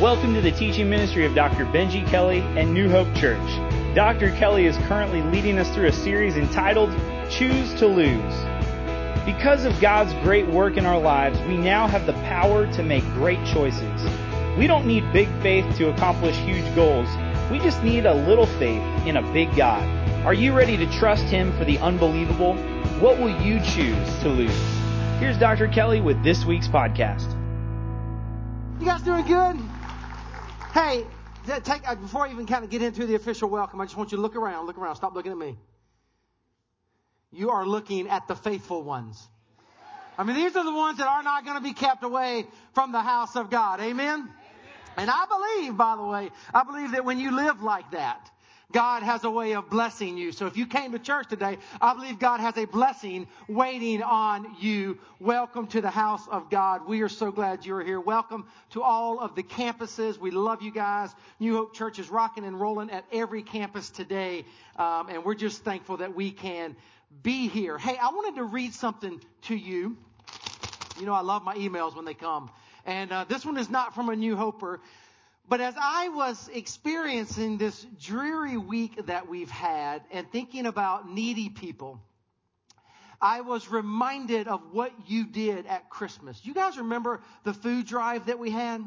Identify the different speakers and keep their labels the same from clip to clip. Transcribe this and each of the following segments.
Speaker 1: Welcome to the teaching ministry of Dr. Benji Kelly and New Hope Church. Dr. Kelly is currently leading us through a series entitled Choose to Lose. Because of God's great work in our lives, we now have the power to make great choices. We don't need big faith to accomplish huge goals. We just need a little faith in a big God. Are you ready to trust Him for the unbelievable? What will you choose to lose? Here's Dr. Kelly with this week's podcast.
Speaker 2: You guys doing good? Hey, take, uh, before I even kind of get into the official welcome, I just want you to look around. Look around. Stop looking at me. You are looking at the faithful ones. I mean, these are the ones that are not going to be kept away from the house of God. Amen? Amen? And I believe, by the way, I believe that when you live like that, God has a way of blessing you. So if you came to church today, I believe God has a blessing waiting on you. Welcome to the house of God. We are so glad you're here. Welcome to all of the campuses. We love you guys. New Hope Church is rocking and rolling at every campus today. Um, and we're just thankful that we can be here. Hey, I wanted to read something to you. You know, I love my emails when they come. And uh, this one is not from a New Hoper. But as I was experiencing this dreary week that we've had and thinking about needy people, I was reminded of what you did at Christmas. You guys remember the food drive that we had?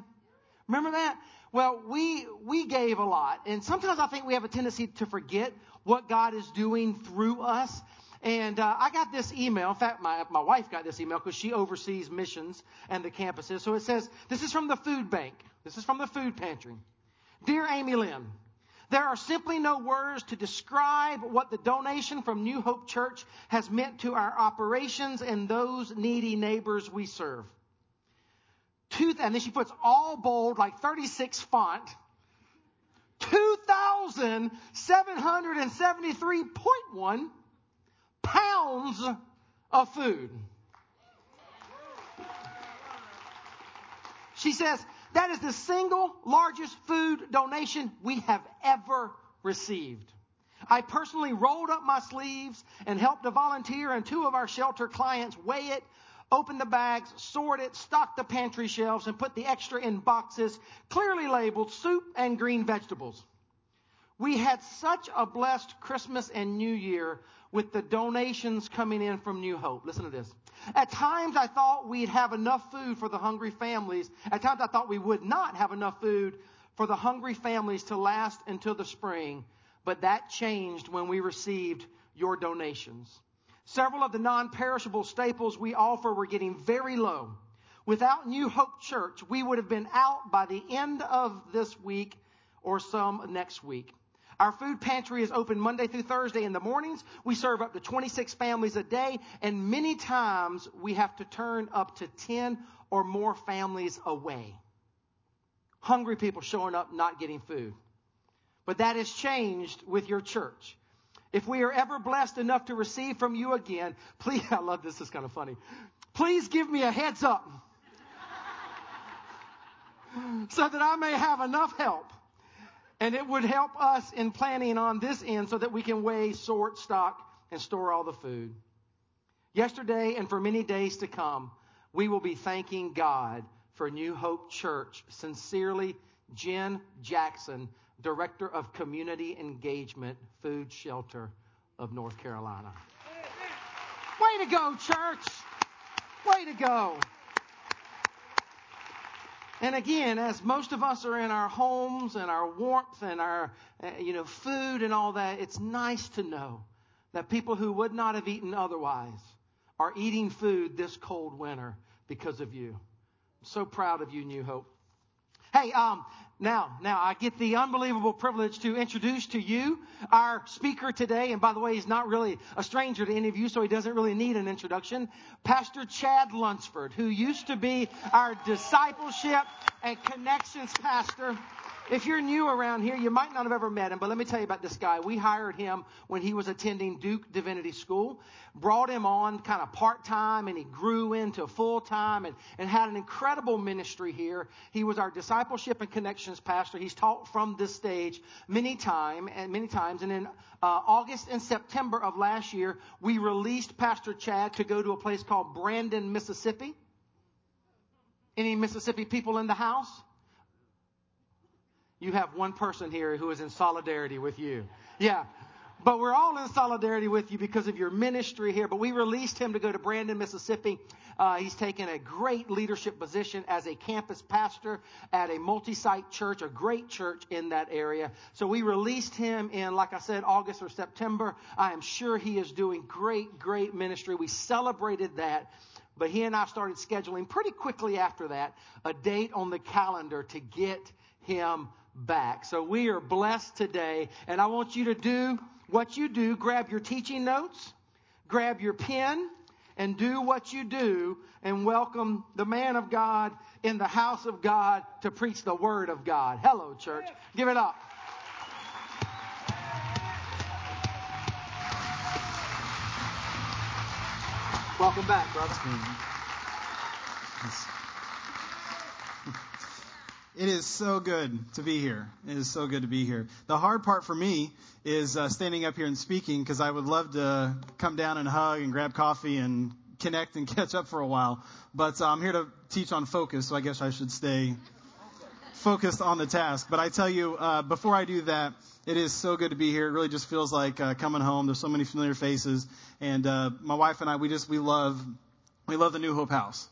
Speaker 2: Remember that? Well, we, we gave a lot. And sometimes I think we have a tendency to forget what God is doing through us. And uh, I got this email. In fact, my, my wife got this email because she oversees missions and the campuses. So it says, this is from the food bank. This is from the food pantry. Dear Amy Lynn, there are simply no words to describe what the donation from New Hope Church has meant to our operations and those needy neighbors we serve. Two, and then she puts all bold, like 36 font, 2,773.1 pounds of food. She says, that is the single largest food donation we have ever received. I personally rolled up my sleeves and helped a volunteer and two of our shelter clients weigh it, open the bags, sort it, stock the pantry shelves, and put the extra in boxes clearly labeled soup and green vegetables. We had such a blessed Christmas and New Year with the donations coming in from New Hope. Listen to this. At times I thought we'd have enough food for the hungry families. At times I thought we would not have enough food for the hungry families to last until the spring. But that changed when we received your donations. Several of the non-perishable staples we offer were getting very low. Without New Hope Church, we would have been out by the end of this week or some next week. Our food pantry is open Monday through Thursday in the mornings. We serve up to 26 families a day, and many times we have to turn up to 10 or more families away. Hungry people showing up not getting food. But that has changed with your church. If we are ever blessed enough to receive from you again, please, I love this, it's kind of funny. Please give me a heads up so that I may have enough help and it would help us in planning on this end so that we can weigh, sort, stock, and store all the food. Yesterday and for many days to come, we will be thanking God for New Hope Church. Sincerely, Jen Jackson, Director of Community Engagement, Food Shelter of North Carolina. Way to go, church! Way to go! And again, as most of us are in our homes and our warmth and our, uh, you know, food and all that, it's nice to know that people who would not have eaten otherwise are eating food this cold winter because of you. I'm so proud of you, New Hope. Hey, um, now, now I get the unbelievable privilege to introduce to you our speaker today. And by the way, he's not really a stranger to any of you, so he doesn't really need an introduction. Pastor Chad Lunsford, who used to be our discipleship and connections pastor. If you're new around here, you might not have ever met him, but let me tell you about this guy. We hired him when he was attending Duke Divinity School, brought him on kind of part time, and he grew into full time and, and had an incredible ministry here. He was our discipleship and connections pastor. He's taught from this stage many time and many times. And in uh, August and September of last year, we released Pastor Chad to go to a place called Brandon, Mississippi. Any Mississippi people in the house? You have one person here who is in solidarity with you. Yeah. But we're all in solidarity with you because of your ministry here. But we released him to go to Brandon, Mississippi. Uh, he's taken a great leadership position as a campus pastor at a multi-site church, a great church in that area. So we released him in, like I said, August or September. I am sure he is doing great, great ministry. We celebrated that. But he and I started scheduling pretty quickly after that a date on the calendar to get him back. So we are blessed today. And I want you to do what you do, grab your teaching notes, grab your pen, and do what you do and welcome the man of God in the house of God to preach the word of God. Hello, church. Give it up. Welcome back, brother.
Speaker 3: It is so good to be here. It is so good to be here. The hard part for me is uh, standing up here and speaking because I would love to come down and hug and grab coffee and connect and catch up for a while. But uh, I'm here to teach on focus, so I guess I should stay focused on the task. But I tell you, uh, before I do that, it is so good to be here. It really just feels like uh, coming home. There's so many familiar faces, and uh, my wife and I, we just we love we love the New Hope House.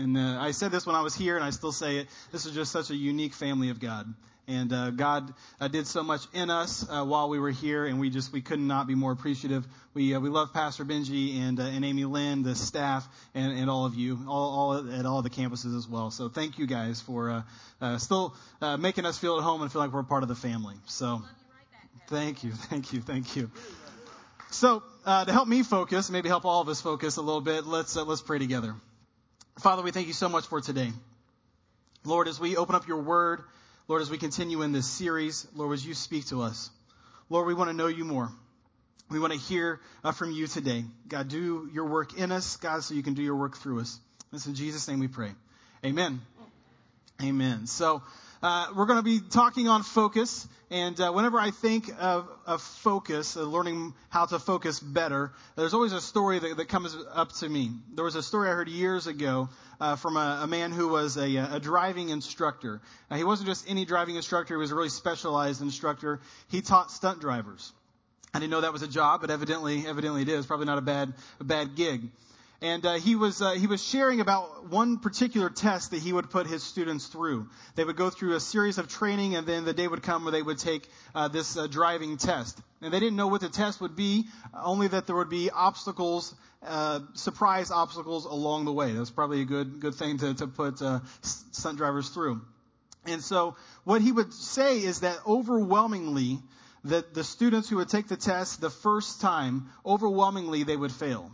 Speaker 3: And uh, I said this when I was here, and I still say it. This is just such a unique family of God. And uh, God uh, did so much in us uh, while we were here, and we just we could not be more appreciative. We uh, we love Pastor Benji and uh, and Amy Lynn, the staff, and, and all of you, all, all at all the campuses as well. So thank you guys for uh, uh, still uh, making us feel at home and feel like we're part of the family. So thank you, thank you, thank you. So uh, to help me focus, maybe help all of us focus a little bit, let's uh, let's pray together. Father, we thank you so much for today. Lord, as we open up your word, Lord, as we continue in this series, Lord, as you speak to us, Lord, we want to know you more. We want to hear uh, from you today. God, do your work in us, God, so you can do your work through us. It's in Jesus' name we pray. Amen. Amen. So, uh, we're going to be talking on focus, and uh, whenever I think of, of focus, uh, learning how to focus better, there's always a story that, that, comes up to me. There was a story I heard years ago uh, from a, a, man who was a, a driving instructor. Now, he wasn't just any driving instructor; he was a really specialized instructor. He taught stunt drivers. I didn't know that was a job, but evidently, evidently it is. Probably not a bad, a bad gig and uh, he was uh, he was sharing about one particular test that he would put his students through. They would go through a series of training, and then the day would come where they would take uh, this uh, driving test. And they didn't know what the test would be, only that there would be obstacles, uh, surprise obstacles along the way. That's probably a good good thing to to put uh, stunt drivers through. And so what he would say is that overwhelmingly, that the students who would take the test the first time, overwhelmingly they would fail.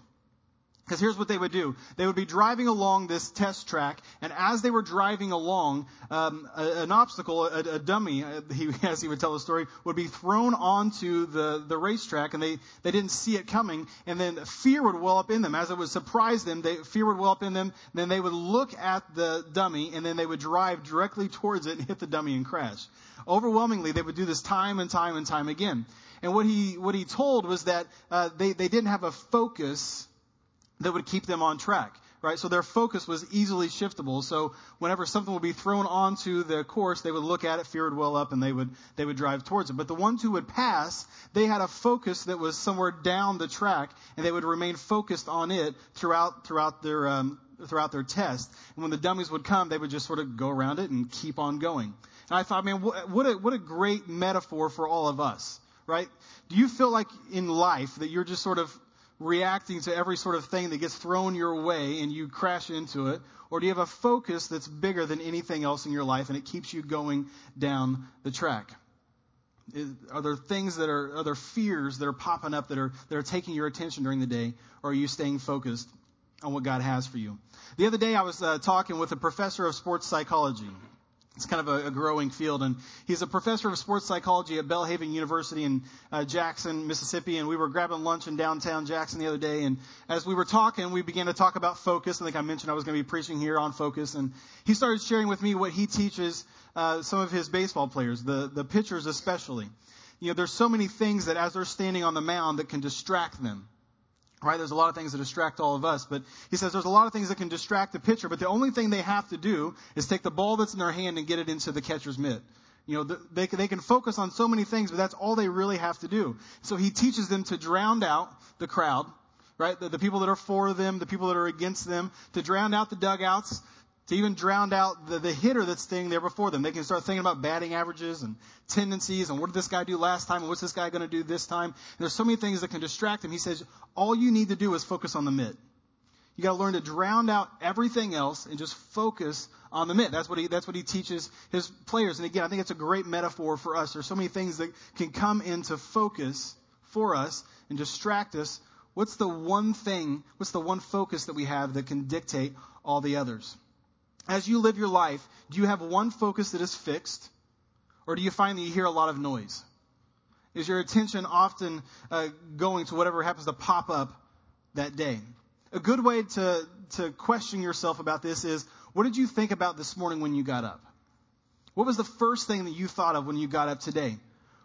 Speaker 3: Because here's what they would do. They would be driving along this test track, and as they were driving along, um, a, an obstacle, a, a dummy, uh, he, as he would tell the story, would be thrown onto the, the racetrack, and they, they didn't see it coming, and then fear would well up in them. As it would surprise them, they, fear would well up in them, then they would look at the dummy, and then they would drive directly towards it and hit the dummy and crash. Overwhelmingly, they would do this time and time and time again. And what he, what he told was that uh, they, they didn't have a focus that would keep them on track, right? So their focus was easily shiftable. So whenever something would be thrown onto the course, they would look at it, fear would well up, and they would they would drive towards it. But the ones who would pass, they had a focus that was somewhere down the track, and they would remain focused on it throughout throughout their um, throughout their test. And when the dummies would come, they would just sort of go around it and keep on going. And I thought, man, what a, what a great metaphor for all of us, right? Do you feel like in life that you're just sort of reacting to every sort of thing that gets thrown your way and you crash into it? Or do you have a focus that's bigger than anything else in your life and it keeps you going down the track? Is, are there things that are, are there fears that are popping up that are, that are taking your attention during the day? Or are you staying focused on what God has for you? The other day I was uh, talking with a professor of sports psychology. It's kind of a, a, growing field, and he's a professor of sports psychology at Belhaven University in uh, Jackson, Mississippi. And we were grabbing lunch in downtown Jackson the other day, and as we were talking, we began to talk about focus. I think I mentioned I was going to be preaching here on focus, and he started sharing with me what he teaches uh, some of his baseball players, the the pitchers especially. You know, there's so many things that as they're standing on the mound that can distract them. Right? There's a lot of things that distract all of us, but he says there's a lot of things that can distract the pitcher, but the only thing they have to do is take the ball that's in their hand and get it into the catcher's mitt. You know, they, they can focus on so many things, but that's all they really have to do. So he teaches them to drown out the crowd, right? The, the people that are for them, the people that are against them, to drown out the dugouts, to even drown out the, the hitter that's staying there before them. They can start thinking about batting averages and tendencies and what did this guy do last time and what's this guy going to do this time. And there's so many things that can distract them. He says, all you need to do is focus on the mitt. You got to learn to drown out everything else and just focus on the mitt. That's what he that's what he teaches his players. And again, I think it's a great metaphor for us. There's so many things that can come into focus for us and distract us. What's the one thing, what's the one focus that we have that can dictate all the others? As you live your life, do you have one focus that is fixed? Or do you find that you hear a lot of noise? Is your attention often uh, going to whatever happens to pop up that day? A good way to, to question yourself about this is what did you think about this morning when you got up? What was the first thing that you thought of when you got up today?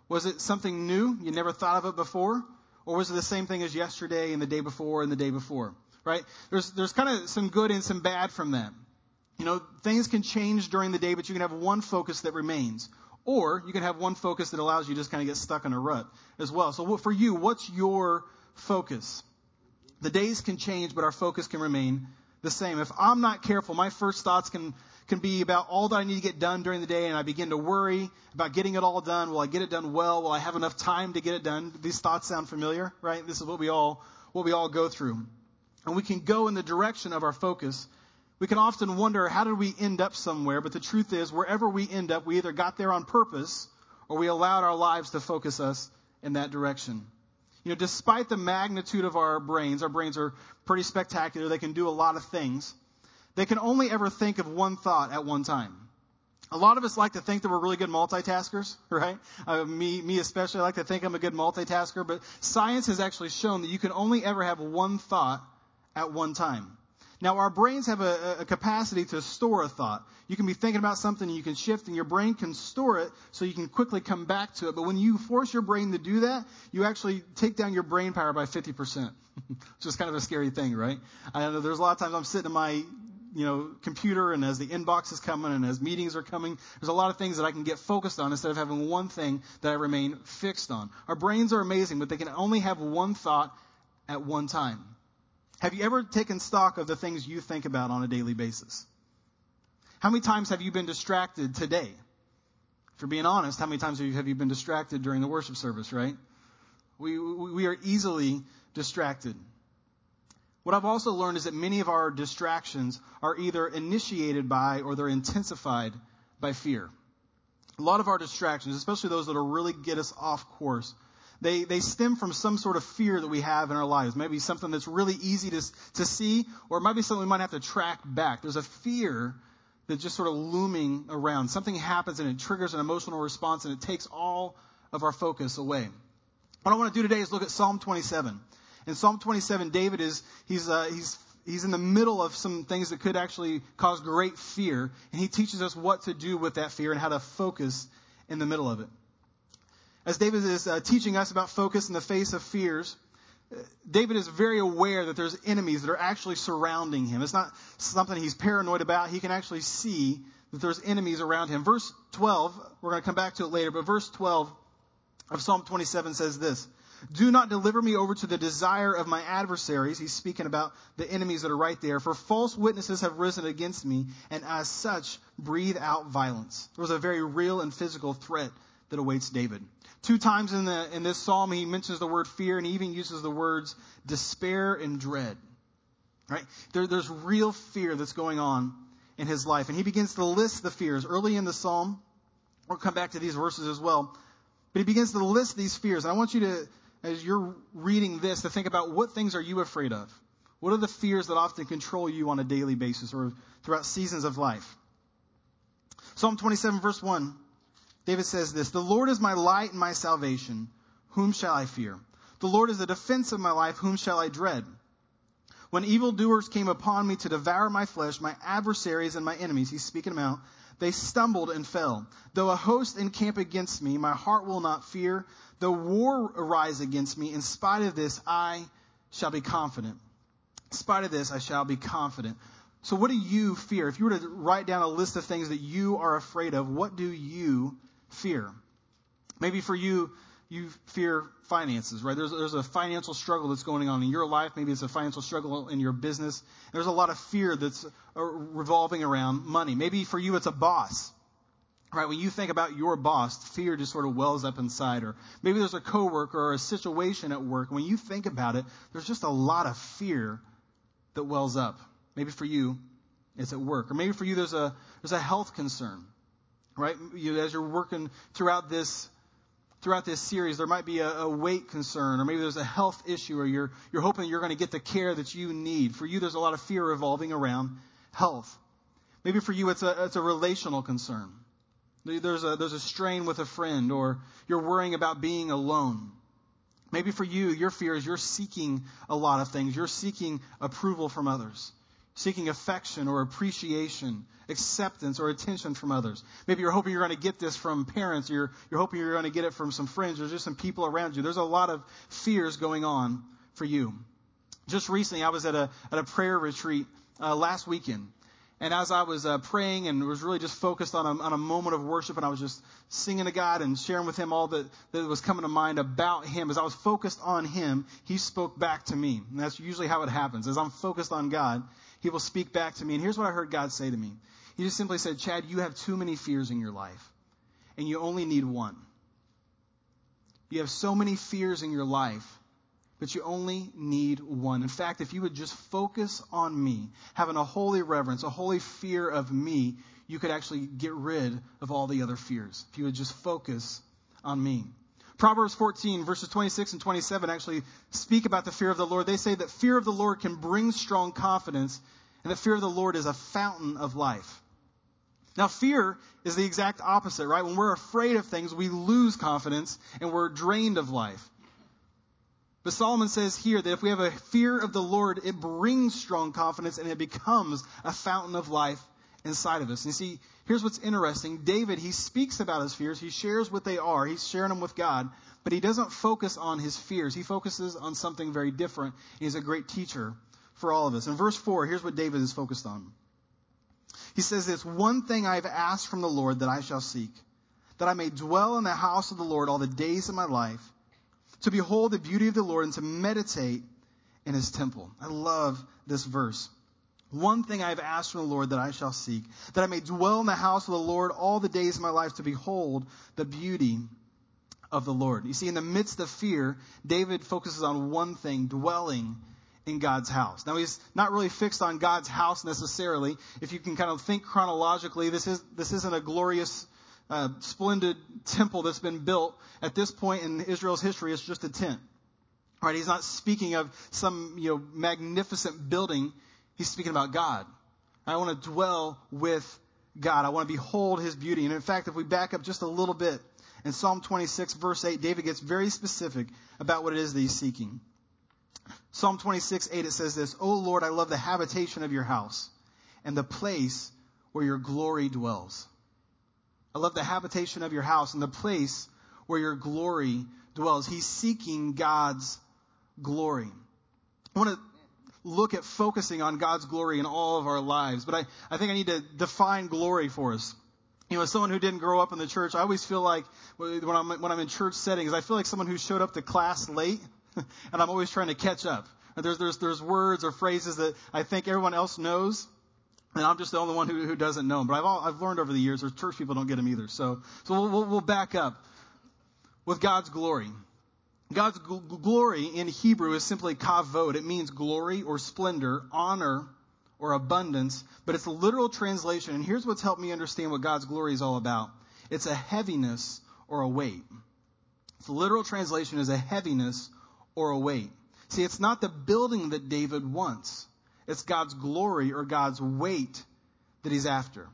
Speaker 3: Was it something new? You never thought of it before? Or was it the same thing as yesterday and the day before and the day before? Right? There's, there's kind of some good and some bad from that. You know, things can change during the day, but you can have one focus that remains. Or you can have one focus that allows you to just kind of get stuck in a rut as well. So for you, what's your focus? The days can change, but our focus can remain the same. If I'm not careful, my first thoughts can, can be about all that I need to get done during the day, and I begin to worry about getting it all done. Will I get it done well? Will I have enough time to get it done? These thoughts sound familiar, right? This is what we all, what we all go through. And we can go in the direction of our focus. We can often wonder, how did we end up somewhere? But the truth is, wherever we end up, we either got there on purpose or we allowed our lives to focus us in that direction. You know, despite the magnitude of our brains, our brains are pretty spectacular. They can do a lot of things. They can only ever think of one thought at one time. A lot of us like to think that we're really good multitaskers, right? Uh, me, me especially, I like to think I'm a good multitasker, but science has actually shown that you can only ever have one thought at one time. Now, our brains have a, a, capacity to store a thought. You can be thinking about something and you can shift and your brain can store it so you can quickly come back to it. But when you force your brain to do that, you actually take down your brain power by 50%. Which is kind of a scary thing, right? I know there's a lot of times I'm sitting in my you know, computer and as the inbox is coming and as meetings are coming, there's a lot of things that I can get focused on instead of having one thing that I remain fixed on. Our brains are amazing, but they can only have one thought at one time. Have you ever taken stock of the things you think about on a daily basis? How many times have you been distracted today? If you're being honest, how many times have you, have you been distracted during the worship service, right? We, we are easily distracted. What I've also learned is that many of our distractions are either initiated by or they're intensified by fear. A lot of our distractions, especially those that will really get us off course, they, they stem from some sort of fear that we have in our lives. Maybe something that's really easy to, to see, or it might be something we might have to track back. There's a fear that's just sort of looming around. Something happens and it triggers an emotional response and it takes all of our focus away. What I want to do today is look at Psalm 27. In Psalm 27, David is, he's, uh, he's, he's in the middle of some things that could actually cause great fear, and he teaches us what to do with that fear and how to focus in the middle of it. As David is uh, teaching us about focus in the face of fears, David is very aware that there's enemies that are actually surrounding him. It's not something he's paranoid about. He can actually see that there's enemies around him. Verse 12, we're going to come back to it later, but verse 12 of Psalm 27 says this Do not deliver me over to the desire of my adversaries. He's speaking about the enemies that are right there. For false witnesses have risen against me, and as such breathe out violence. There was a very real and physical threat that awaits David. Two times in, the, in this psalm, he mentions the word fear and he even uses the words despair and dread. Right? There, there's real fear that's going on in his life. And he begins to list the fears early in the psalm. We'll come back to these verses as well. But he begins to list these fears. And I want you to, as you're reading this, to think about what things are you afraid of? What are the fears that often control you on a daily basis or throughout seasons of life? Psalm 27, verse 1 David says this The Lord is my light and my salvation. Whom shall I fear? The Lord is the defense of my life. Whom shall I dread? When evildoers came upon me to devour my flesh, my adversaries and my enemies, he's speaking them out, they stumbled and fell. Though a host encamp against me, my heart will not fear. Though war arise against me, in spite of this, I shall be confident. In spite of this, I shall be confident. So, what do you fear? If you were to write down a list of things that you are afraid of, what do you fear. Maybe for you, you fear finances, right? There's, there's a financial struggle that's going on in your life. Maybe it's a financial struggle in your business. There's a lot of fear that's uh, revolving around money. Maybe for you, it's a boss. Right, when you think about your boss, fear just sort of wells up inside. Or maybe there's a coworker or a situation at work. When you think about it, there's just a lot of fear that wells up. Maybe for you, it's at work. Or maybe for you, there's a, there's a health concern. Right? You, as you're working throughout this throughout this series, there might be a, a, weight concern, or maybe there's a health issue, or you're, you're hoping you're going to get the care that you need. For you, there's a lot of fear revolving around health. Maybe for you, it's a, it's a relational concern. There's a, there's a strain with a friend, or you're worrying about being alone. Maybe for you, your fear is you're seeking a lot of things. You're seeking approval from others seeking affection or appreciation, acceptance or attention from others. Maybe you're hoping you're going to get this from parents, you're, you're hoping you're going to get it from some friends, or just some people around you. There's a lot of fears going on for you. Just recently, I was at a, at a prayer retreat uh, last weekend. And as I was uh, praying and was really just focused on a, on a moment of worship, and I was just singing to God and sharing with Him all that, that was coming to mind about Him, as I was focused on Him, He spoke back to me. And that's usually how it happens. As I'm focused on God, he will speak back to me. And here's what I heard God say to me. He just simply said, Chad, you have too many fears in your life, and you only need one. You have so many fears in your life, but you only need one. In fact, if you would just focus on me, having a holy reverence, a holy fear of me, you could actually get rid of all the other fears. If you would just focus on me. Proverbs 14, verses 26 and 27 actually speak about the fear of the Lord. They say that fear of the Lord can bring strong confidence, and that fear of the Lord is a fountain of life. Now, fear is the exact opposite, right? When we're afraid of things, we lose confidence and we're drained of life. But Solomon says here that if we have a fear of the Lord, it brings strong confidence and it becomes a fountain of life inside of us. You see, here's what's interesting. David, he speaks about his fears. He shares what they are. He's sharing them with God, but he doesn't focus on his fears. He focuses on something very different. He's a great teacher for all of us. In verse 4, here's what David is focused on. He says this, one thing I've asked from the Lord that I shall seek, that I may dwell in the house of the Lord all the days of my life, to behold the beauty of the Lord and to meditate in his temple. I love this verse. One thing I have asked from the Lord that I shall seek, that I may dwell in the house of the Lord all the days of my life to behold the beauty of the Lord. You see, in the midst of fear, David focuses on one thing, dwelling in God's house. Now he's not really fixed on God's house necessarily. If you can kind of think chronologically, this is this isn't a glorious, uh, splendid temple that's been built. At this point in Israel's history, it's just a tent. Right? He's not speaking of some you know magnificent building. He's speaking about God. I want to dwell with God. I want to behold his beauty. And in fact, if we back up just a little bit, in Psalm 26, verse 8, David gets very specific about what it is that he's seeking. Psalm 26, 8, it says this, O Lord, I love the habitation of your house and the place where your glory dwells. I love the habitation of your house and the place where your glory dwells. He's seeking God's glory. I want to look at focusing on God's glory in all of our lives. But I, I think I need to define glory for us. You know, as someone who didn't grow up in the church, I always feel like when I'm, when I'm in church settings, I feel like someone who showed up to class late, and I'm always trying to catch up. There's, there's, there's words or phrases that I think everyone else knows, and I'm just the only one who, who doesn't know them. But I've, all, I've learned over the years, there's church people don't get them either. So, so we'll, we'll, we'll back up with God's glory. God's gl- glory in Hebrew is simply kavod. It means glory or splendor, honor or abundance, but it's a literal translation. And here's what's helped me understand what God's glory is all about. It's a heaviness or a weight. The literal translation is a heaviness or a weight. See, it's not the building that David wants. It's God's glory or God's weight that he's after.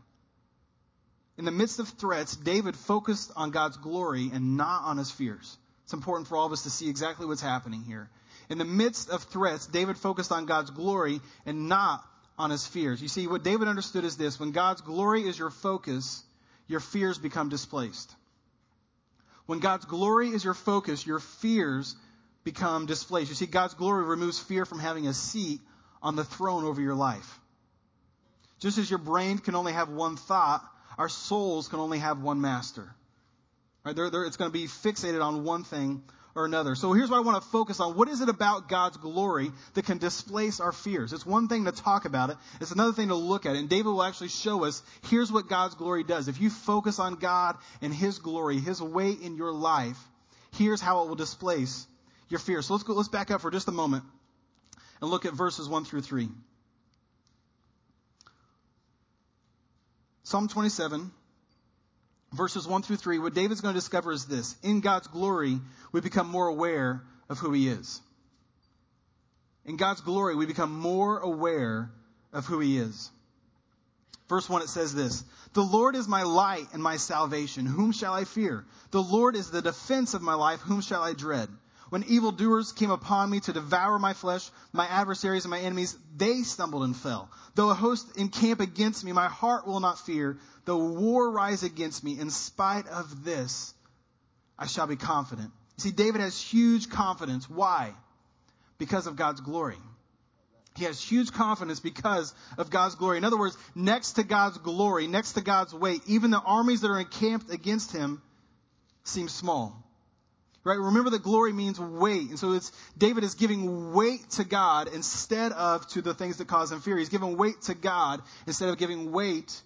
Speaker 3: In the midst of threats, David focused on God's glory and not on his fears. It's important for all of us to see exactly what's happening here. In the midst of threats, David focused on God's glory and not on his fears. You see, what David understood is this when God's glory is your focus, your fears become displaced. When God's glory is your focus, your fears become displaced. You see, God's glory removes fear from having a seat on the throne over your life. Just as your brain can only have one thought, our souls can only have one master. Right? They're, they're, it's going to be fixated on one thing or another. So here's what I want to focus on. What is it about God's glory that can displace our fears? It's one thing to talk about it. It's another thing to look at it. And David will actually show us here's what God's glory does. If you focus on God and His glory, His way in your life, here's how it will displace your fears. So let's go, let's back up for just a moment and look at verses 1 through 3. Psalm 27, verses 1 through 3, what David's going to discover is this. In God's glory, we become more aware of who he is. In God's glory, we become more aware of who he is. Verse 1, it says this The Lord is my light and my salvation. Whom shall I fear? The Lord is the defense of my life. Whom shall I dread? When evildoers came upon me to devour my flesh, my adversaries and my enemies, they stumbled and fell. Though a host encamp against me, my heart will not fear. Though war rise against me, in spite of this, I shall be confident. See, David has huge confidence. Why? Because of God's glory. He has huge confidence because of God's glory. In other words, next to God's glory, next to God's weight, even the armies that are encamped against him seem small. Right? Remember that glory means weight. And so it's, David is giving weight to God instead of to the things that cause him fear. He's giving weight to God instead of giving weight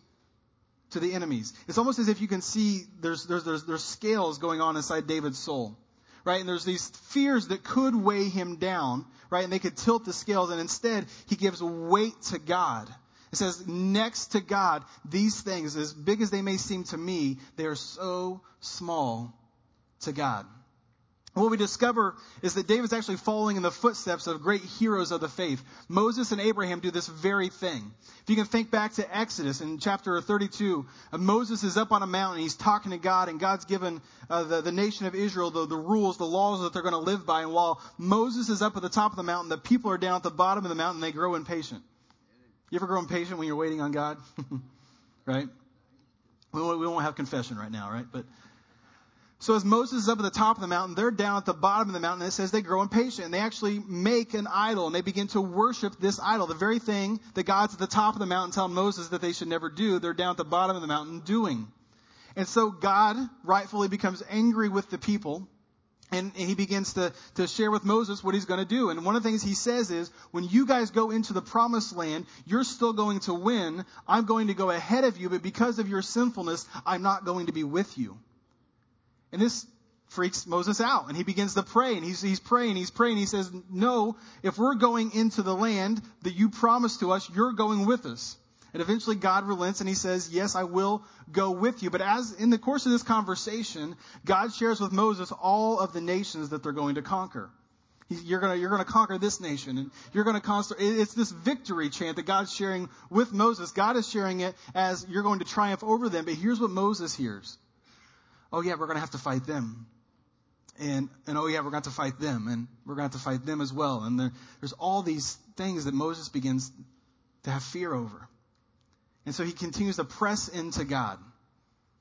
Speaker 3: to the enemies. It's almost as if you can see there's, there's, there's, there's scales going on inside David's soul. Right? And there's these fears that could weigh him down, right? And they could tilt the scales. And instead, he gives weight to God. It says, next to God, these things, as big as they may seem to me, they are so small to God. What we discover is that David's actually following in the footsteps of great heroes of the faith. Moses and Abraham do this very thing. If you can think back to Exodus in chapter 32, uh, Moses is up on a mountain, he's talking to God, and God's given uh, the, the nation of Israel the, the rules, the laws that they're going to live by. And while Moses is up at the top of the mountain, the people are down at the bottom of the mountain, they grow impatient. You ever grow impatient when you're waiting on God? right? We we won't have confession right now, right? But so as Moses is up at the top of the mountain, they're down at the bottom of the mountain. And it says they grow impatient and they actually make an idol and they begin to worship this idol. The very thing that God's at the top of the mountain telling Moses that they should never do, they're down at the bottom of the mountain doing. And so God rightfully becomes angry with the people and he begins to, to share with Moses what he's going to do. And one of the things he says is, when you guys go into the promised land, you're still going to win. I'm going to go ahead of you, but because of your sinfulness, I'm not going to be with you. And this freaks Moses out. And he begins to pray. And he's, he's praying, he's praying. He says, No, if we're going into the land that you promised to us, you're going with us. And eventually God relents and he says, Yes, I will go with you. But as in the course of this conversation, God shares with Moses all of the nations that they're going to conquer. You're going you're gonna conquer this nation and you're to conquer. It's this victory chant that God's sharing with Moses. God is sharing it as you're going to triumph over them. But here's what Moses hears oh yeah, we're going to have to fight them. And, and oh yeah, we're going to have to fight them. And we're going to have to fight them as well. And there, there's all these things that Moses begins to have fear over. And so he continues to press into God.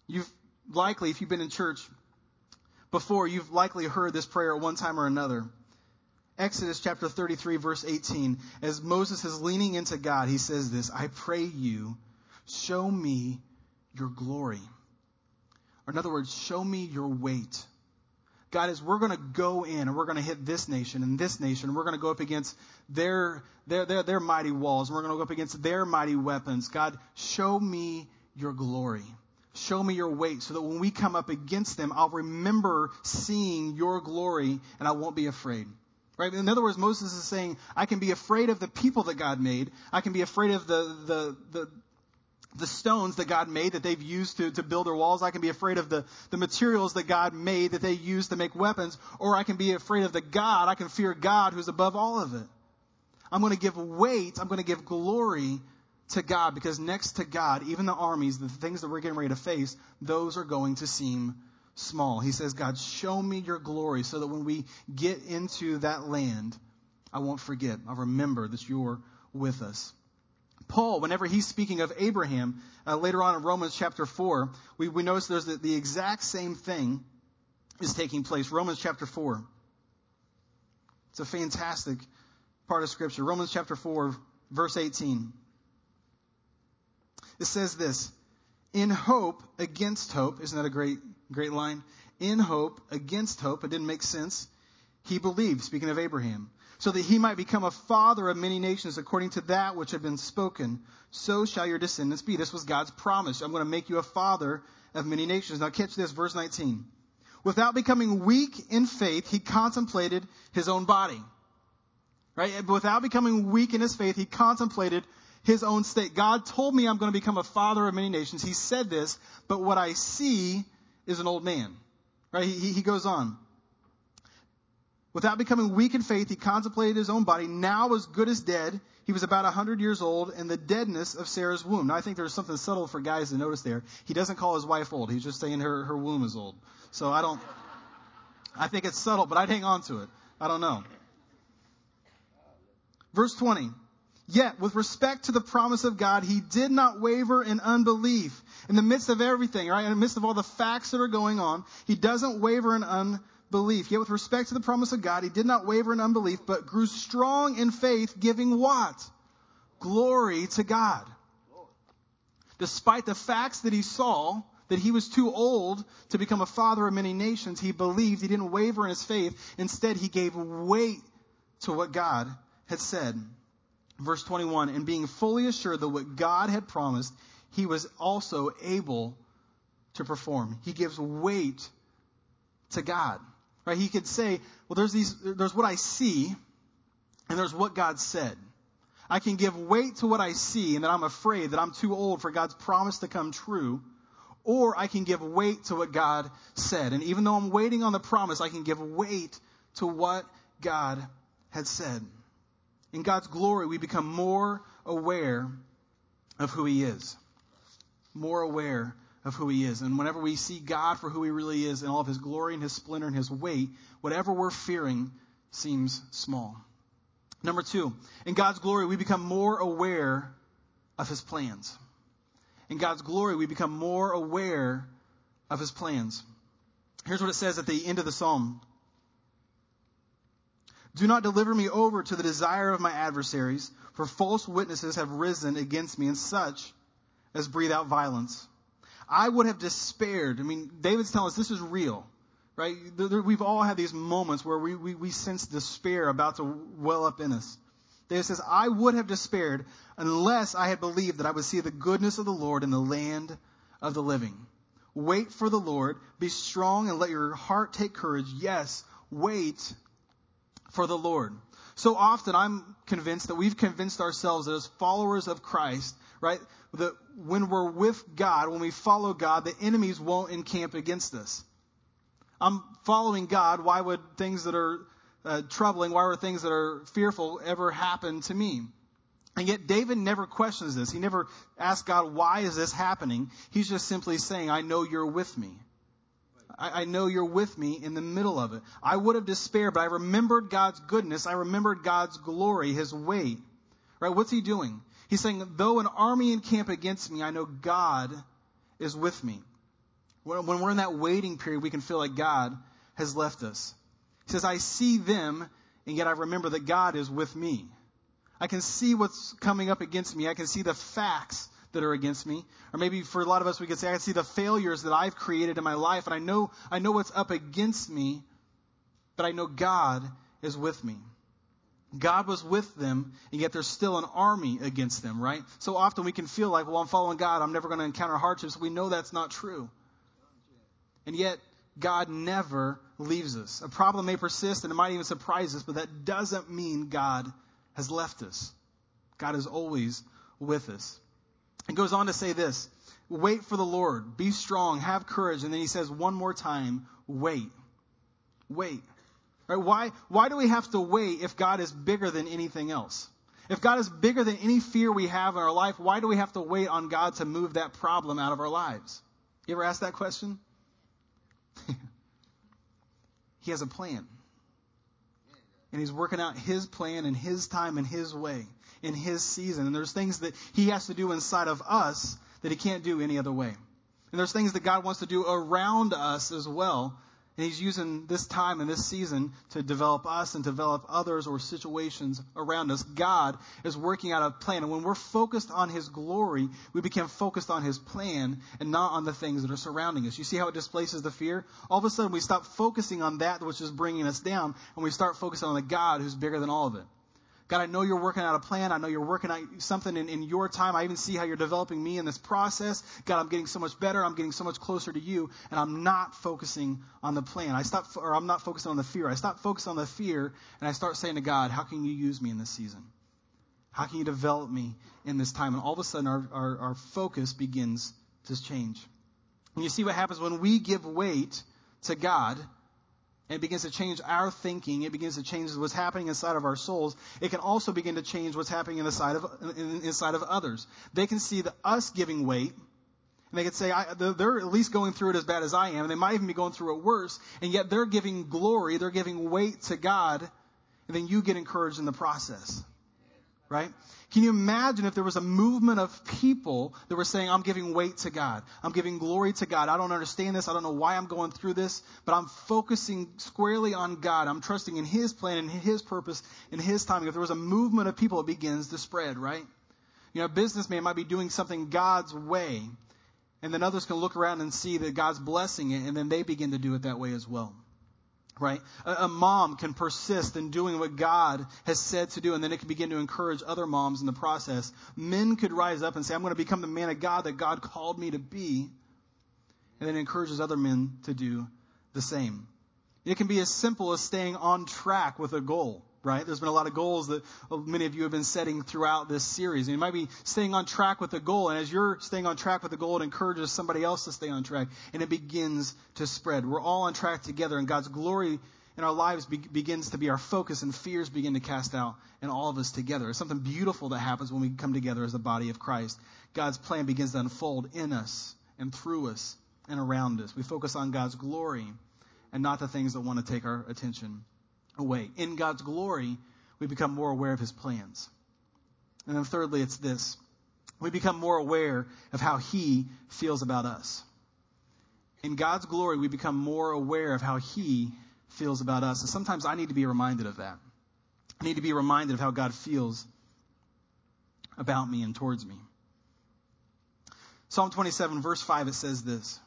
Speaker 3: You've likely, if you've been in church before, you've likely heard this prayer at one time or another. Exodus chapter 33 verse 18, as Moses is leaning into God, he says this, I pray you, show me your glory. Or in other words, show me your weight. God is, we're going to go in and we're going to hit this nation and this nation. We're going to go up against their, their, their, their mighty walls. And we're going to go up against their mighty weapons. God, show me your glory. Show me your weight so that when we come up against them, I'll remember seeing your glory and I won't be afraid. Right? In other words, Moses is saying, I can be afraid of the people that God made. I can be afraid of the, the, the, the stones that God made that they've used to, to build their walls. I can be afraid of the, the materials that God made that they used to make weapons. Or I can be afraid of the God. I can fear God who's above all of it. I'm going to give weight. I'm going to give glory to God because next to God, even the armies, the things that we're getting ready to face, those are going to seem small. He says, God, show me your glory so that when we get into that land, I won't forget. I'll remember that you're with us. Paul, whenever he's speaking of Abraham, uh, later on in Romans chapter 4, we, we notice there's the, the exact same thing is taking place. Romans chapter 4. It's a fantastic part of Scripture. Romans chapter 4, verse 18. It says this In hope against hope. Isn't that a great, great line? In hope against hope. It didn't make sense. He believed, speaking of Abraham, so that he might become a father of many nations according to that which had been spoken. So shall your descendants be. This was God's promise. I'm going to make you a father of many nations. Now catch this, verse 19. Without becoming weak in faith, he contemplated his own body. Right? Without becoming weak in his faith, he contemplated his own state. God told me I'm going to become a father of many nations. He said this, but what I see is an old man. Right? He, he goes on. Without becoming weak in faith, he contemplated his own body, now as good as dead. He was about 100 years old, and the deadness of Sarah's womb. Now, I think there's something subtle for guys to notice there. He doesn't call his wife old. He's just saying her, her womb is old. So I don't, I think it's subtle, but I'd hang on to it. I don't know. Verse 20. Yet, with respect to the promise of God, he did not waver in unbelief. In the midst of everything, right? In the midst of all the facts that are going on, he doesn't waver in unbelief. Yet, with respect to the promise of God, he did not waver in unbelief, but grew strong in faith, giving what? Glory to God. Despite the facts that he saw, that he was too old to become a father of many nations, he believed, he didn't waver in his faith. Instead, he gave weight to what God had said. Verse 21, and being fully assured that what God had promised, he was also able to perform. He gives weight to God. Right? He could say, well, there's these, there's what I see, and there's what God said. I can give weight to what I see and that I'm afraid that I'm too old for God's promise to come true. Or I can give weight to what God said. And even though I'm waiting on the promise, I can give weight to what God had said. In God's glory, we become more aware of who He is. More aware of who He is. And whenever we see God for who He really is in all of His glory and His splendor and His weight, whatever we're fearing seems small. Number two, in God's glory, we become more aware of His plans. In God's glory, we become more aware of His plans. Here's what it says at the end of the psalm do not deliver me over to the desire of my adversaries, for false witnesses have risen against me, and such as breathe out violence. I would have despaired. I mean, David's telling us this is real, right? We've all had these moments where we, we, we sense despair about to well up in us. David says, I would have despaired unless I had believed that I would see the goodness of the Lord in the land of the living. Wait for the Lord. Be strong and let your heart take courage. Yes, wait for the Lord. So often I'm convinced that we've convinced ourselves that as followers of Christ, right, that when we're with God, when we follow God, the enemies won't encamp against us. I'm following God. Why would things that are uh, troubling, why would things that are fearful ever happen to me? And yet David never questions this. He never asks God, why is this happening? He's just simply saying, I know you're with me. I, I know you're with me in the middle of it. I would have despaired, but I remembered God's goodness. I remembered God's glory, His weight. Right? What's He doing? He's saying, though an army encamp against me, I know God is with me. When, when we're in that waiting period, we can feel like God has left us. He says, I see them, and yet I remember that God is with me. I can see what's coming up against me. I can see the facts that are against me. Or maybe for a lot of us, we could say, I can see the failures that I've created in my life, and I know, I know what's up against me, but I know God is with me. God was with them, and yet there's still an army against them, right? So often we can feel like, well, I'm following God, I'm never going to encounter hardships. We know that's not true. And yet, God never leaves us. A problem may persist and it might even surprise us, but that doesn't mean God has left us. God is always with us. It goes on to say this wait for the Lord, be strong, have courage. And then he says one more time, wait. Wait. Right? Why, why do we have to wait if God is bigger than anything else? If God is bigger than any fear we have in our life, why do we have to wait on God to move that problem out of our lives? You ever ask that question? he has a plan. And he's working out his plan in his time and his way in his season. And there's things that he has to do inside of us that he can't do any other way. And there's things that God wants to do around us as well. And he's using this time and this season to develop us and develop others or situations around us. God is working out a plan. And when we're focused on his glory, we become focused on his plan and not on the things that are surrounding us. You see how it displaces the fear? All of a sudden we stop focusing on that which is bringing us down and we start focusing on the God who's bigger than all of it. God, I know you're working out a plan. I know you're working out something in, in your time. I even see how you're developing me in this process. God, I'm getting so much better. I'm getting so much closer to you, and I'm not focusing on the plan. I stop, or I'm not focusing on the fear. I stop focusing on the fear, and I start saying to God, how can you use me in this season? How can you develop me in this time? And all of a sudden, our, our, our focus begins to change. And you see what happens when we give weight to God it begins to change our thinking. It begins to change what's happening inside of our souls. It can also begin to change what's happening in the side of, inside of others. They can see the, us giving weight, and they can say, they're at least going through it as bad as I am. And they might even be going through it worse. And yet they're giving glory, they're giving weight to God, and then you get encouraged in the process. Right? Can you imagine if there was a movement of people that were saying, I'm giving weight to God. I'm giving glory to God. I don't understand this. I don't know why I'm going through this, but I'm focusing squarely on God. I'm trusting in His plan and His purpose and His timing. If there was a movement of people, it begins to spread, right? You know, a businessman might be doing something God's way, and then others can look around and see that God's blessing it, and then they begin to do it that way as well right? A, a, mom can persist in doing what God has said to do, and then it can begin to encourage other moms in the process. Men could rise up and say, I'm going to become the man of God that God called me to be, and then encourages other men to do the same. It can be as simple as staying on track with a goal right? There's been a lot of goals that uh, many of you have been setting throughout this series. And you might be staying on track with the goal. And as you're staying on track with the goal, it encourages somebody else to stay on track. And it begins to spread. We're all on track together. And God's glory in our lives be- begins to be our focus. And fears begin to cast out and all of us together. It's something beautiful that happens when we come together as the body of Christ. God's plan begins to unfold in us and through us and around us. We focus on God's glory and not the things that want to take our attention away. In God's glory, we become more aware of his plans. And then thirdly, it's this. We become more aware of how he feels about us. In God's glory, we become more aware of how he feels about us. And sometimes I need to be reminded of that. I need to be reminded of how God feels about me and towards me. Psalm 27, verse 5, it says this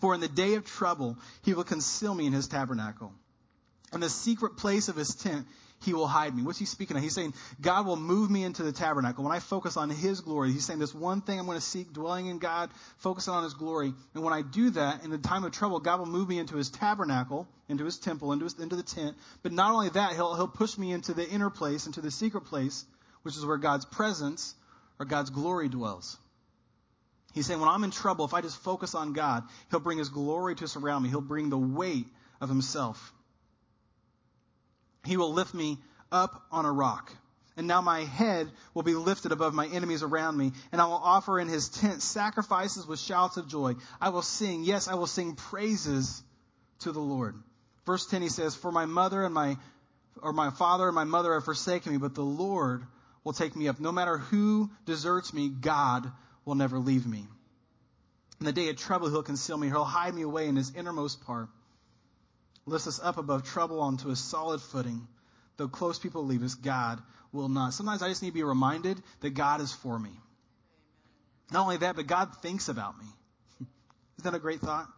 Speaker 3: For in the day of trouble, he will conceal me in his tabernacle. In the secret place of his tent, he will hide me. What's he speaking of? He's saying, God will move me into the tabernacle. When I focus on his glory, he's saying this one thing I'm going to seek, dwelling in God, focusing on his glory. And when I do that, in the time of trouble, God will move me into his tabernacle, into his temple, into, his, into the tent. But not only that, he'll, he'll push me into the inner place, into the secret place, which is where God's presence or God's glory dwells. He's saying, when I'm in trouble, if I just focus on God, he'll bring his glory to surround me. He'll bring the weight of himself. He will lift me up on a rock. And now my head will be lifted above my enemies around me, and I will offer in his tent sacrifices with shouts of joy. I will sing, yes, I will sing praises to the Lord. Verse 10 he says, For my mother and my or my father and my mother have forsaken me, but the Lord will take me up. No matter who deserts me, God will never leave me. In the day of trouble, he'll conceal me. He'll hide me away in his innermost part lifts us up above trouble onto a solid footing. Though close people leave us, God will not. Sometimes I just need to be reminded that God is for me. Not only that, but God thinks about me. Isn't that a great thought?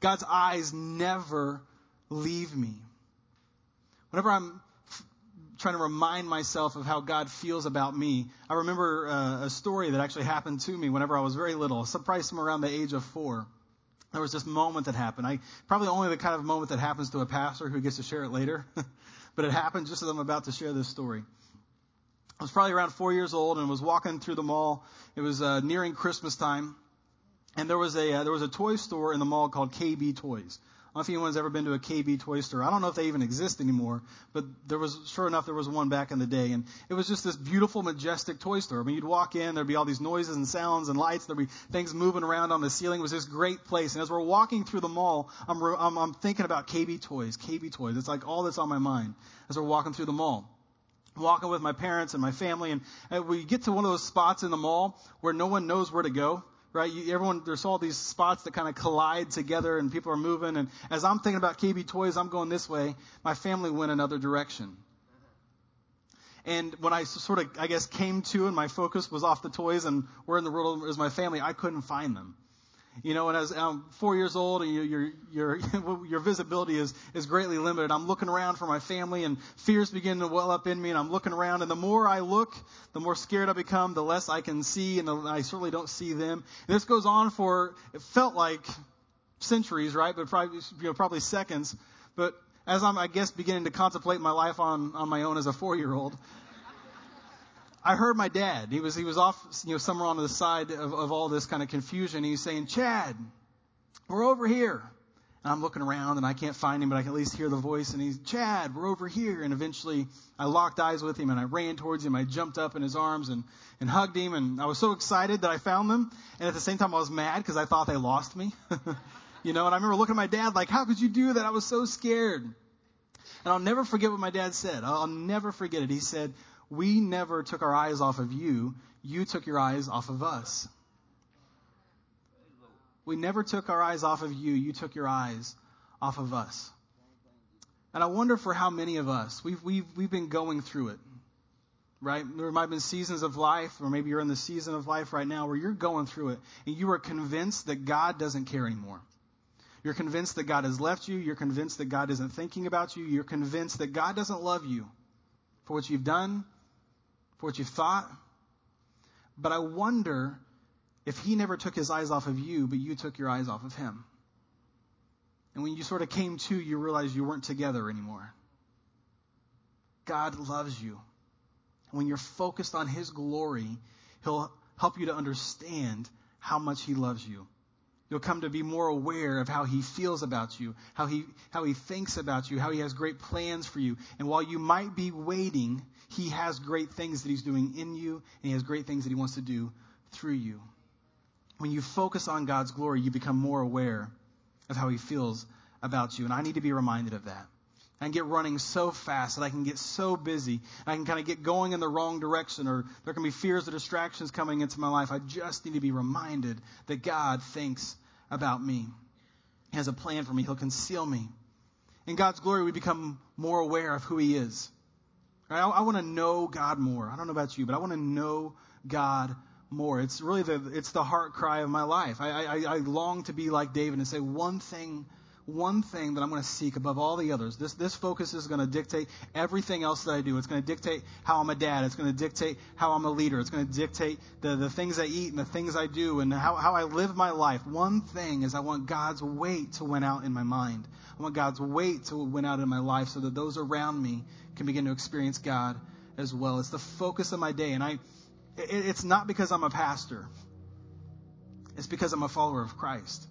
Speaker 3: God's eyes never leave me. Whenever I'm f- trying to remind myself of how God feels about me, I remember uh, a story that actually happened to me whenever I was very little, surprised him around the age of four there was this moment that happened. I probably only the kind of moment that happens to a pastor who gets to share it later, but it happened just as I'm about to share this story. I was probably around four years old and was walking through the mall. It was uh, nearing Christmas time, and there was a uh, there was a toy store in the mall called KB Toys don't know if anyone's ever been to a KB toy store. I don't know if they even exist anymore, but there was, sure enough, there was one back in the day. And it was just this beautiful, majestic toy store. I mean, you'd walk in, there'd be all these noises and sounds and lights. There'd be things moving around on the ceiling. It was this great place. And as we're walking through the mall, I'm, I'm, I'm thinking about KB toys, KB toys. It's like all that's on my mind as we're walking through the mall walking with my parents and my family, and we get to one of those spots in the mall where no one knows where to go right? You, everyone, there's all these spots that kind of collide together and people are moving. And as I'm thinking about KB Toys, I'm going this way. My family went another direction. And when I sort of, I guess, came to and my focus was off the toys and where in the world is my family, I couldn't find them. You know, and as I'm four years old and your, your, your, your visibility is, is greatly limited, I'm looking around for my family and fears begin to well up in me and I'm looking around and the more I look, the more scared I become, the less I can see and the, I certainly don't see them. And this goes on for, it felt like centuries, right? But probably, you know, probably seconds. But as I'm, I guess, beginning to contemplate my life on, on my own as a four year old, I heard my dad. He was he was off, you know, somewhere on the side of, of all this kind of confusion. He's saying, "Chad, we're over here." And I'm looking around and I can't find him, but I can at least hear the voice. And he's, "Chad, we're over here." And eventually, I locked eyes with him and I ran towards him. I jumped up in his arms and and hugged him. And I was so excited that I found them. And at the same time, I was mad because I thought they lost me. you know. And I remember looking at my dad like, "How could you do that?" I was so scared. And I'll never forget what my dad said. I'll never forget it. He said, we never took our eyes off of you. You took your eyes off of us. We never took our eyes off of you. You took your eyes off of us. And I wonder for how many of us, we've, we've, we've been going through it, right? There might have been seasons of life, or maybe you're in the season of life right now where you're going through it and you are convinced that God doesn't care anymore. You're convinced that God has left you. You're convinced that God isn't thinking about you. You're convinced that God doesn't love you for what you've done, for what you've thought. But I wonder if he never took his eyes off of you, but you took your eyes off of him. And when you sort of came to, you realized you weren't together anymore. God loves you. When you're focused on his glory, he'll help you to understand how much he loves you. You'll come to be more aware of how he feels about you, how he, how he thinks about you, how he has great plans for you. And while you might be waiting, he has great things that he's doing in you, and he has great things that he wants to do through you. When you focus on God's glory, you become more aware of how he feels about you. And I need to be reminded of that. I can get running so fast that I can get so busy. I can kind of get going in the wrong direction, or there can be fears or distractions coming into my life. I just need to be reminded that God thinks about me. He has a plan for me. He'll conceal me. In God's glory, we become more aware of who He is. Right? I, I want to know God more. I don't know about you, but I want to know God more. It's really the it's the heart cry of my life. I, I, I long to be like David and say one thing one thing that I'm going to seek above all the others. This, this focus is going to dictate everything else that I do. It's going to dictate how I'm a dad. It's going to dictate how I'm a leader. It's going to dictate the, the things I eat and the things I do and how, how I live my life. One thing is I want God's weight to win out in my mind. I want God's weight to win out in my life so that those around me can begin to experience God as well. It's the focus of my day. And I, it, it's not because I'm a pastor. It's because I'm a follower of Christ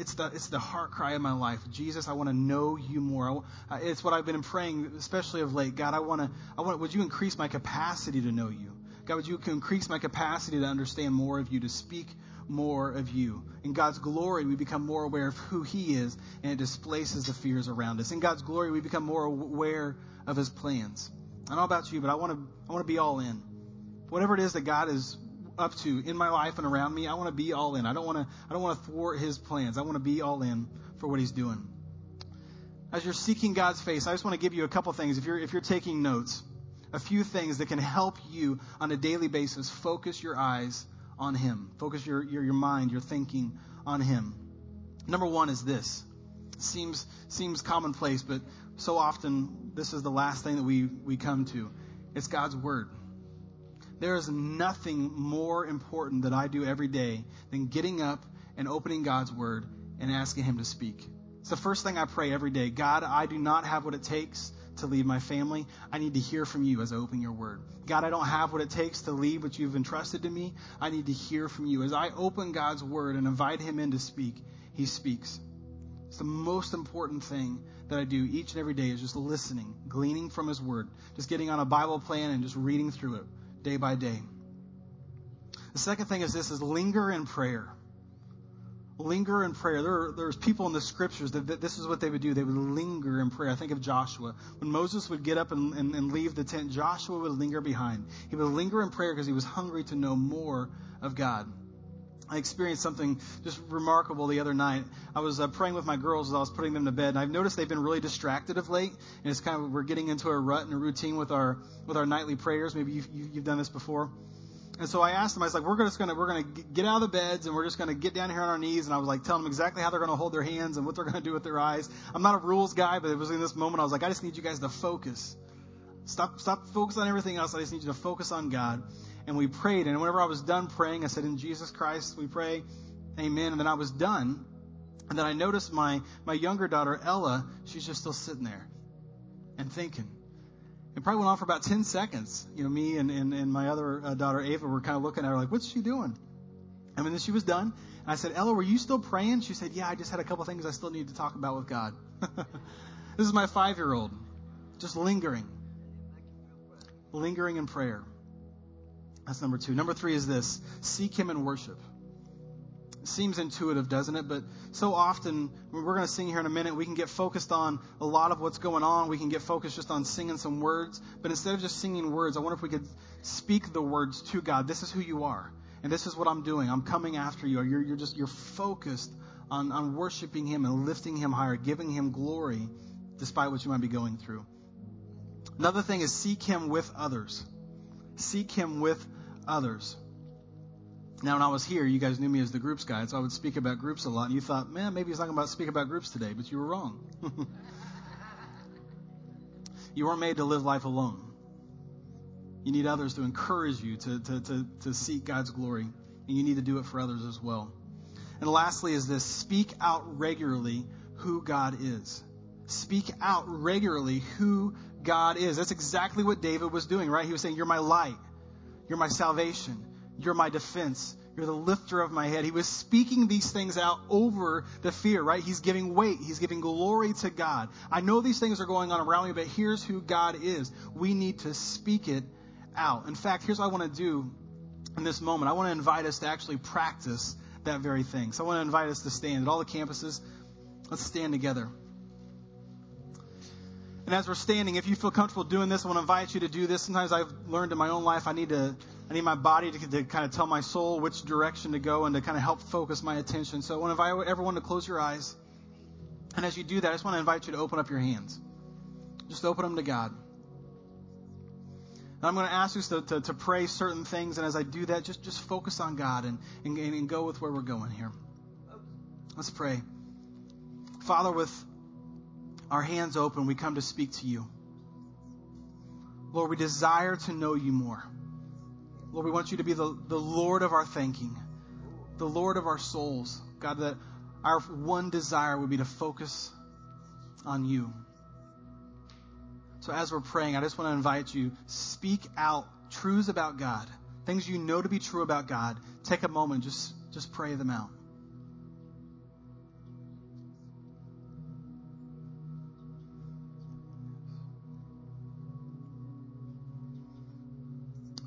Speaker 3: it's the it's the heart cry of my life. Jesus, I want to know you more. I, uh, it's what I've been praying, especially of late. God, I want to I want would you increase my capacity to know you? God, would you increase my capacity to understand more of you, to speak more of you? In God's glory, we become more aware of who He is, and it displaces the fears around us. In God's glory, we become more aware of His plans. I don't know about you, but I want to I want to be all in. Whatever it is that God is up to in my life and around me, I want to be all in. I don't want to I don't want to thwart his plans. I want to be all in for what he's doing. As you're seeking God's face, I just want to give you a couple things. If you're if you're taking notes, a few things that can help you on a daily basis focus your eyes on him. Focus your your, your mind, your thinking on him. Number 1 is this. Seems seems commonplace, but so often this is the last thing that we we come to. It's God's word. There is nothing more important that I do every day than getting up and opening God's Word and asking Him to speak. It's the first thing I pray every day. God, I do not have what it takes to lead my family. I need to hear from you as I open your word. God, I don't have what it takes to lead what you've entrusted to me. I need to hear from you. As I open God's word and invite him in to speak, he speaks. It's the most important thing that I do each and every day is just listening, gleaning from his word, just getting on a Bible plan and just reading through it day by day. The second thing is this is linger in prayer. linger in prayer. There, there's people in the scriptures that, that, this is what they would do. They would linger in prayer. I think of Joshua. When Moses would get up and, and, and leave the tent, Joshua would linger behind. He would linger in prayer because he was hungry to know more of God. I experienced something just remarkable the other night. I was uh, praying with my girls as I was putting them to bed, and I've noticed they've been really distracted of late. And it's kind of we're getting into a rut and a routine with our with our nightly prayers. Maybe you've, you've done this before. And so I asked them, I was like, we're just gonna we're gonna get out of the beds and we're just gonna get down here on our knees. And I was like telling them exactly how they're gonna hold their hands and what they're gonna do with their eyes. I'm not a rules guy, but it was in this moment I was like, I just need you guys to focus. Stop stop focus on everything else. I just need you to focus on God. And we prayed. And whenever I was done praying, I said, In Jesus Christ we pray. Amen. And then I was done. And then I noticed my, my younger daughter, Ella, she's just still sitting there and thinking. It probably went on for about 10 seconds. You know, me and, and, and my other uh, daughter, Ava, were kind of looking at her like, what's she doing? Mean, then she was done. And I said, Ella, were you still praying? She said, yeah, I just had a couple things I still need to talk about with God. this is my five year old, just lingering, lingering in prayer. That's number two. Number three is this seek Him in worship seems intuitive, doesn't it? But so often, we're going to sing here in a minute, we can get focused on a lot of what's going on. We can get focused just on singing some words. But instead of just singing words, I wonder if we could speak the words to God. This is who you are. And this is what I'm doing. I'm coming after you. You're, you're just, you're focused on, on worshiping Him and lifting Him higher, giving Him glory despite what you might be going through. Another thing is seek Him with others. Seek Him with others. Now, when I was here, you guys knew me as the groups guy, so I would speak about groups a lot, and you thought, man, maybe he's not going to speak about groups today, but you were wrong. you weren't made to live life alone. You need others to encourage you to, to, to, to seek God's glory, and you need to do it for others as well. And lastly, is this speak out regularly who God is. Speak out regularly who God is. That's exactly what David was doing, right? He was saying, You're my light, you're my salvation. You're my defense. You're the lifter of my head. He was speaking these things out over the fear, right? He's giving weight. He's giving glory to God. I know these things are going on around me, but here's who God is. We need to speak it out. In fact, here's what I want to do in this moment. I want to invite us to actually practice that very thing. So I want to invite us to stand at all the campuses. Let's stand together. And as we're standing, if you feel comfortable doing this, I want to invite you to do this. Sometimes I've learned in my own life I need to I need my body to, to, kind of tell my soul which direction to go and to kind of help focus my attention. So I want to invite everyone to close your eyes. And as you do that, I just want to invite you to open up your hands. Just open them to God. And I'm going to ask you to, to, to, pray certain things. And as I do that, just, just focus on God and, and, and go with where we're going here. Let's pray. Father, with our hands open, we come to speak to you. Lord, we desire to know you more. Lord, we want you to be the, the Lord of our thinking, the Lord of our souls. God, that our one desire would be to focus on you. So as we're praying, I just want to invite you, speak out truths about God, things you know to be true about God. Take a moment, just, just pray them out.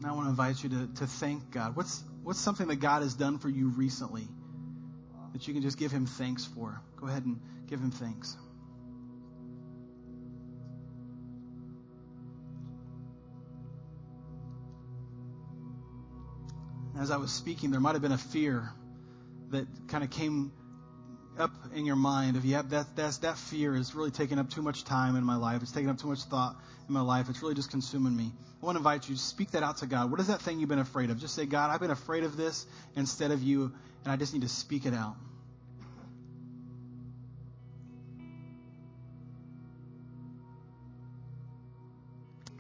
Speaker 3: And I want to invite you to, to thank God. What's, what's something that God has done for you recently that you can just give Him thanks for? Go ahead and give Him thanks. As I was speaking, there might have been a fear that kind of came up in your mind of, yeah, that, that's, that fear is really taking up too much time in my life. It's taking up too much thought in my life. It's really just consuming me. I want to invite you to speak that out to God. What is that thing you've been afraid of? Just say, God, I've been afraid of this instead of you, and I just need to speak it out.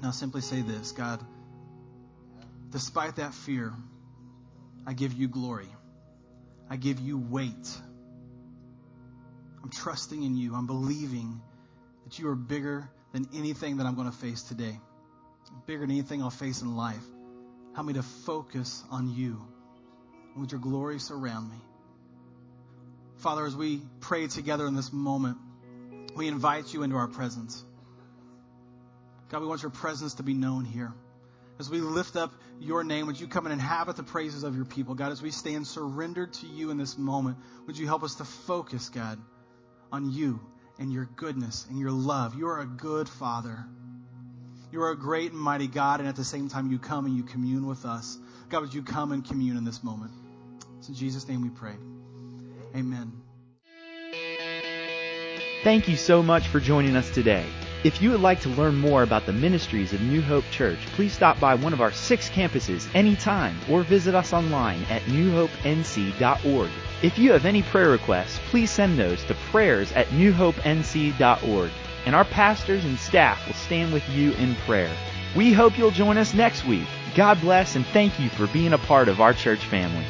Speaker 3: Now simply say this God, despite that fear, I give you glory. I give you weight. I'm trusting in you. I'm believing that you are bigger than anything that I'm going to face today, bigger than anything I'll face in life. Help me to focus on you. Would your glory surround me? Father, as we pray together in this moment, we invite you into our presence. God, we want your presence to be known here. As we lift up your name, would you come and inhabit the praises of your people, God? As we stand surrendered to you in this moment, would you help us to focus, God, on you and your goodness and your love? You are a good Father. You are a great and mighty God, and at the same time, you come and you commune with us. God, would you come and commune in this moment? It's in Jesus' name we pray. Amen.
Speaker 1: Thank you so much for joining us today. If you would like to learn more about the ministries of New Hope Church, please stop by one of our six campuses anytime or visit us online at newhopenc.org. If you have any prayer requests, please send those to prayers at newhopenc.org, and our pastors and staff will stand with you in prayer. We hope you'll join us next week. God bless and thank you for being a part of our church family.